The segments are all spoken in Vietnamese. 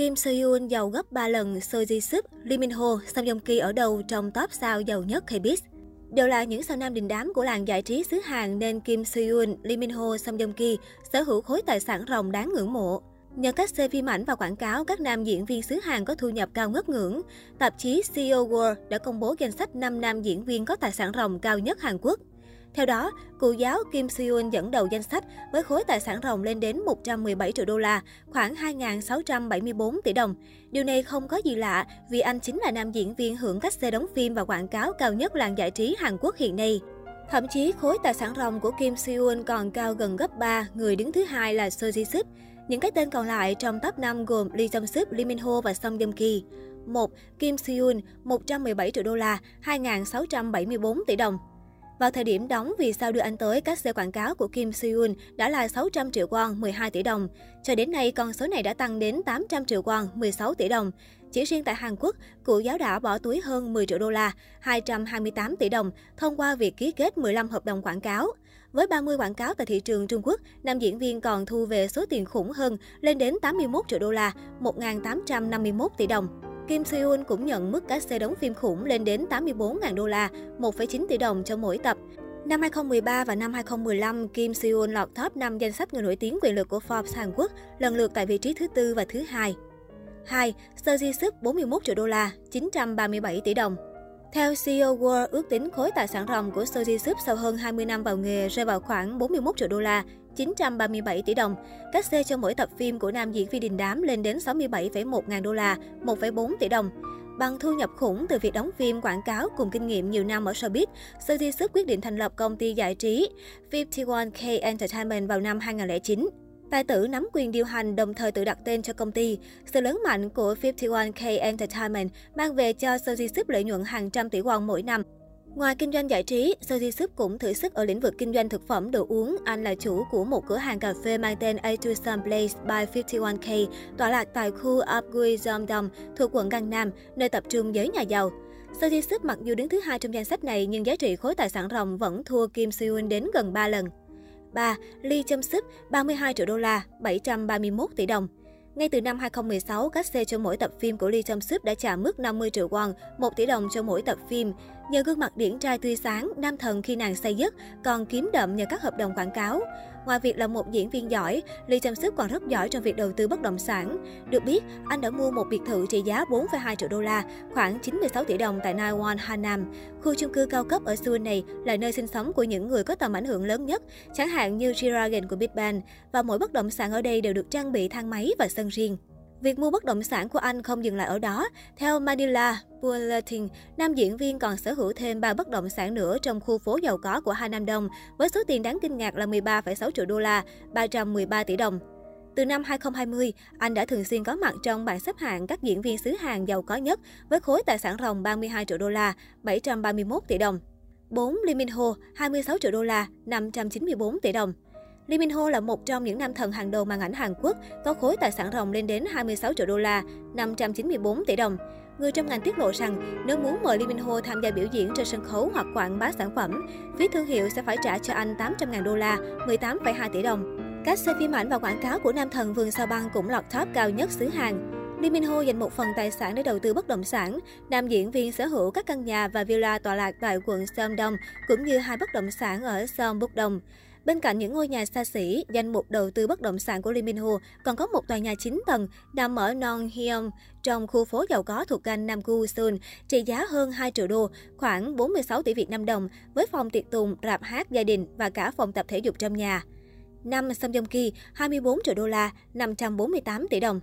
Kim Soo-yoon giàu gấp 3 lần So Ji-sub, Lee Min-ho, Song Joong-ki ở đầu trong top sao giàu nhất K-Biz. Đều là những sao nam đình đám của làng giải trí xứ Hàn nên Kim Soo-yoon, Lee Min-ho, Song Joong-ki sở hữu khối tài sản ròng đáng ngưỡng mộ. Nhờ các xe phim ảnh và quảng cáo, các nam diễn viên xứ Hàn có thu nhập cao ngất ngưỡng. Tạp chí CEO World đã công bố danh sách 5 nam diễn viên có tài sản ròng cao nhất Hàn Quốc. Theo đó, cựu giáo Kim Seon dẫn đầu danh sách với khối tài sản ròng lên đến 117 triệu đô la, khoảng 2.674 tỷ đồng. Điều này không có gì lạ vì anh chính là nam diễn viên hưởng cách xe đóng phim và quảng cáo cao nhất làng giải trí Hàn Quốc hiện nay. Thậm chí khối tài sản ròng của Kim Seon còn cao gần gấp 3, người đứng thứ hai là Seo Ji Sip. Những cái tên còn lại trong top 5 gồm Lee Jong Suk, Lee Min Ho và Song Joong Ki. 1. Kim Seon, 117 triệu đô la, 2.674 tỷ đồng. Vào thời điểm đóng vì sao đưa anh tới, các xe quảng cáo của Kim Seon đã là 600 triệu won, 12 tỷ đồng. Cho đến nay, con số này đã tăng đến 800 triệu won, 16 tỷ đồng. Chỉ riêng tại Hàn Quốc, cụ giáo đã bỏ túi hơn 10 triệu đô la, 228 tỷ đồng thông qua việc ký kết 15 hợp đồng quảng cáo. Với 30 quảng cáo tại thị trường Trung Quốc, nam diễn viên còn thu về số tiền khủng hơn lên đến 81 triệu đô la, 1.851 tỷ đồng. Kim Seon cũng nhận mức cá xê đóng phim khủng lên đến 84.000 đô la, 1,9 tỷ đồng cho mỗi tập. Năm 2013 và năm 2015, Kim Seon lọt top 5 danh sách người nổi tiếng quyền lực của Forbes Hàn Quốc, lần lượt tại vị trí thứ tư và thứ hai. 2. Seo Ji Suk 41 triệu đô la, 937 tỷ đồng. Theo CEO World, ước tính khối tài sản ròng của Seo Ji Suk sau hơn 20 năm vào nghề rơi vào khoảng 41 triệu đô la, 937 tỷ đồng. Các xe cho mỗi tập phim của nam diễn viên đình đám lên đến 67,1 ngàn đô la, 1,4 tỷ đồng. Bằng thu nhập khủng từ việc đóng phim, quảng cáo cùng kinh nghiệm nhiều năm ở showbiz, Sơ Ji Sức quyết định thành lập công ty giải trí 51K Entertainment vào năm 2009. Tài tử nắm quyền điều hành đồng thời tự đặt tên cho công ty. Sự lớn mạnh của 51K Entertainment mang về cho Seo Ji Suk lợi nhuận hàng trăm tỷ won mỗi năm. Ngoài kinh doanh giải trí, Seo Ji cũng thử sức ở lĩnh vực kinh doanh thực phẩm đồ uống. Anh là chủ của một cửa hàng cà phê mang tên A to Sun Place by 51K, tọa lạc tại khu Abgui Zomdom thuộc quận Gangnam, nơi tập trung giới nhà giàu. Seo Ji mặc dù đứng thứ hai trong danh sách này nhưng giá trị khối tài sản ròng vẫn thua Kim Seon đến gần 3 lần. 3. Lee Chum Sup, 32 triệu đô la, 731 tỷ đồng. Ngay từ năm 2016, các xe cho mỗi tập phim của Lee Jong Suk đã trả mức 50 triệu won, 1 tỷ đồng cho mỗi tập phim. Nhờ gương mặt điển trai tươi sáng, nam thần khi nàng say giấc, còn kiếm đậm nhờ các hợp đồng quảng cáo. Ngoài việc là một diễn viên giỏi, Lee Chăm Sức còn rất giỏi trong việc đầu tư bất động sản. Được biết, anh đã mua một biệt thự trị giá 4,2 triệu đô la, khoảng 96 tỷ đồng tại Naiwan, Hà Nam. Khu chung cư cao cấp ở Seoul này là nơi sinh sống của những người có tầm ảnh hưởng lớn nhất, chẳng hạn như G-Dragon của Big Bang. Và mỗi bất động sản ở đây đều được trang bị thang máy và sân riêng. Việc mua bất động sản của anh không dừng lại ở đó. Theo Manila Bulletin, nam diễn viên còn sở hữu thêm 3 bất động sản nữa trong khu phố giàu có của Hà Nam Đông, với số tiền đáng kinh ngạc là 13,6 triệu đô la, 313 tỷ đồng. Từ năm 2020, anh đã thường xuyên có mặt trong bảng xếp hạng các diễn viên xứ Hàn giàu có nhất với khối tài sản ròng 32 triệu đô la, 731 tỷ đồng. 4. Lee Min Ho, 26 triệu đô la, 594 tỷ đồng. Lee Min Ho là một trong những nam thần hàng đầu màn ảnh Hàn Quốc, có khối tài sản ròng lên đến 26 triệu đô la, 594 tỷ đồng. Người trong ngành tiết lộ rằng nếu muốn mời Lee Min Ho tham gia biểu diễn trên sân khấu hoặc quảng bá sản phẩm, phía thương hiệu sẽ phải trả cho anh 800.000 đô la, 18,2 tỷ đồng. Các xe phim ảnh và quảng cáo của nam thần Vườn Sao Băng cũng lọt top cao nhất xứ Hàn. Lee Min Ho dành một phần tài sản để đầu tư bất động sản. Nam diễn viên sở hữu các căn nhà và villa tọa lạc tại quận Seongdong, cũng như hai bất động sản ở Seongbuk-dong. Bên cạnh những ngôi nhà xa xỉ, danh mục đầu tư bất động sản của Lee Min Ho còn có một tòa nhà 9 tầng nằm ở Nonghyun, trong khu phố giàu có thuộc kênh Nam Gu, Seoul, trị giá hơn 2 triệu đô, khoảng 46 tỷ Việt Nam đồng, với phòng tiệc tùng, rạp hát gia đình và cả phòng tập thể dục trong nhà. 5. Song Joong Ki, 24 triệu đô la, 548 tỷ đồng.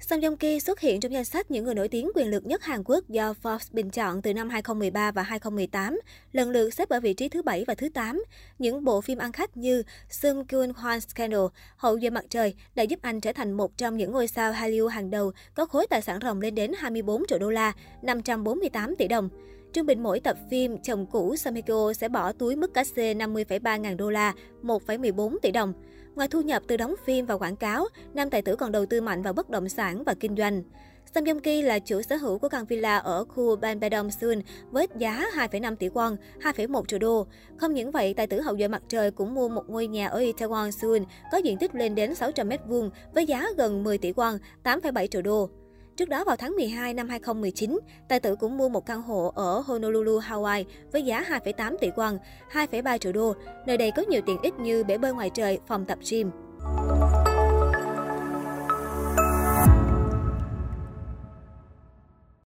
Song Joong Ki xuất hiện trong danh sách những người nổi tiếng quyền lực nhất Hàn Quốc do Forbes bình chọn từ năm 2013 và 2018, lần lượt xếp ở vị trí thứ 7 và thứ 8. Những bộ phim ăn khách như Sung Kyun Hwan Scandal, Hậu duệ mặt trời đã giúp anh trở thành một trong những ngôi sao Hallyu hàng đầu có khối tài sản ròng lên đến 24 triệu đô la, 548 tỷ đồng. Trung bình mỗi tập phim, chồng cũ Samiko sẽ bỏ túi mức cá xê 50,3 ngàn đô la, 1,14 tỷ đồng. Ngoài thu nhập từ đóng phim và quảng cáo, nam tài tử còn đầu tư mạnh vào bất động sản và kinh doanh. Sam Yong Ki là chủ sở hữu của căn villa ở khu Banpadong Sun với giá 2,5 tỷ won, 2,1 triệu đô. Không những vậy, tài tử hậu duệ mặt trời cũng mua một ngôi nhà ở Itaewon, Sun có diện tích lên đến 600 m2 với giá gần 10 tỷ won, 8,7 triệu đô. Trước đó vào tháng 12 năm 2019, tài tử cũng mua một căn hộ ở Honolulu, Hawaii với giá 2,8 tỷ won, 2,3 triệu đô. Nơi đây có nhiều tiện ích như bể bơi ngoài trời, phòng tập gym.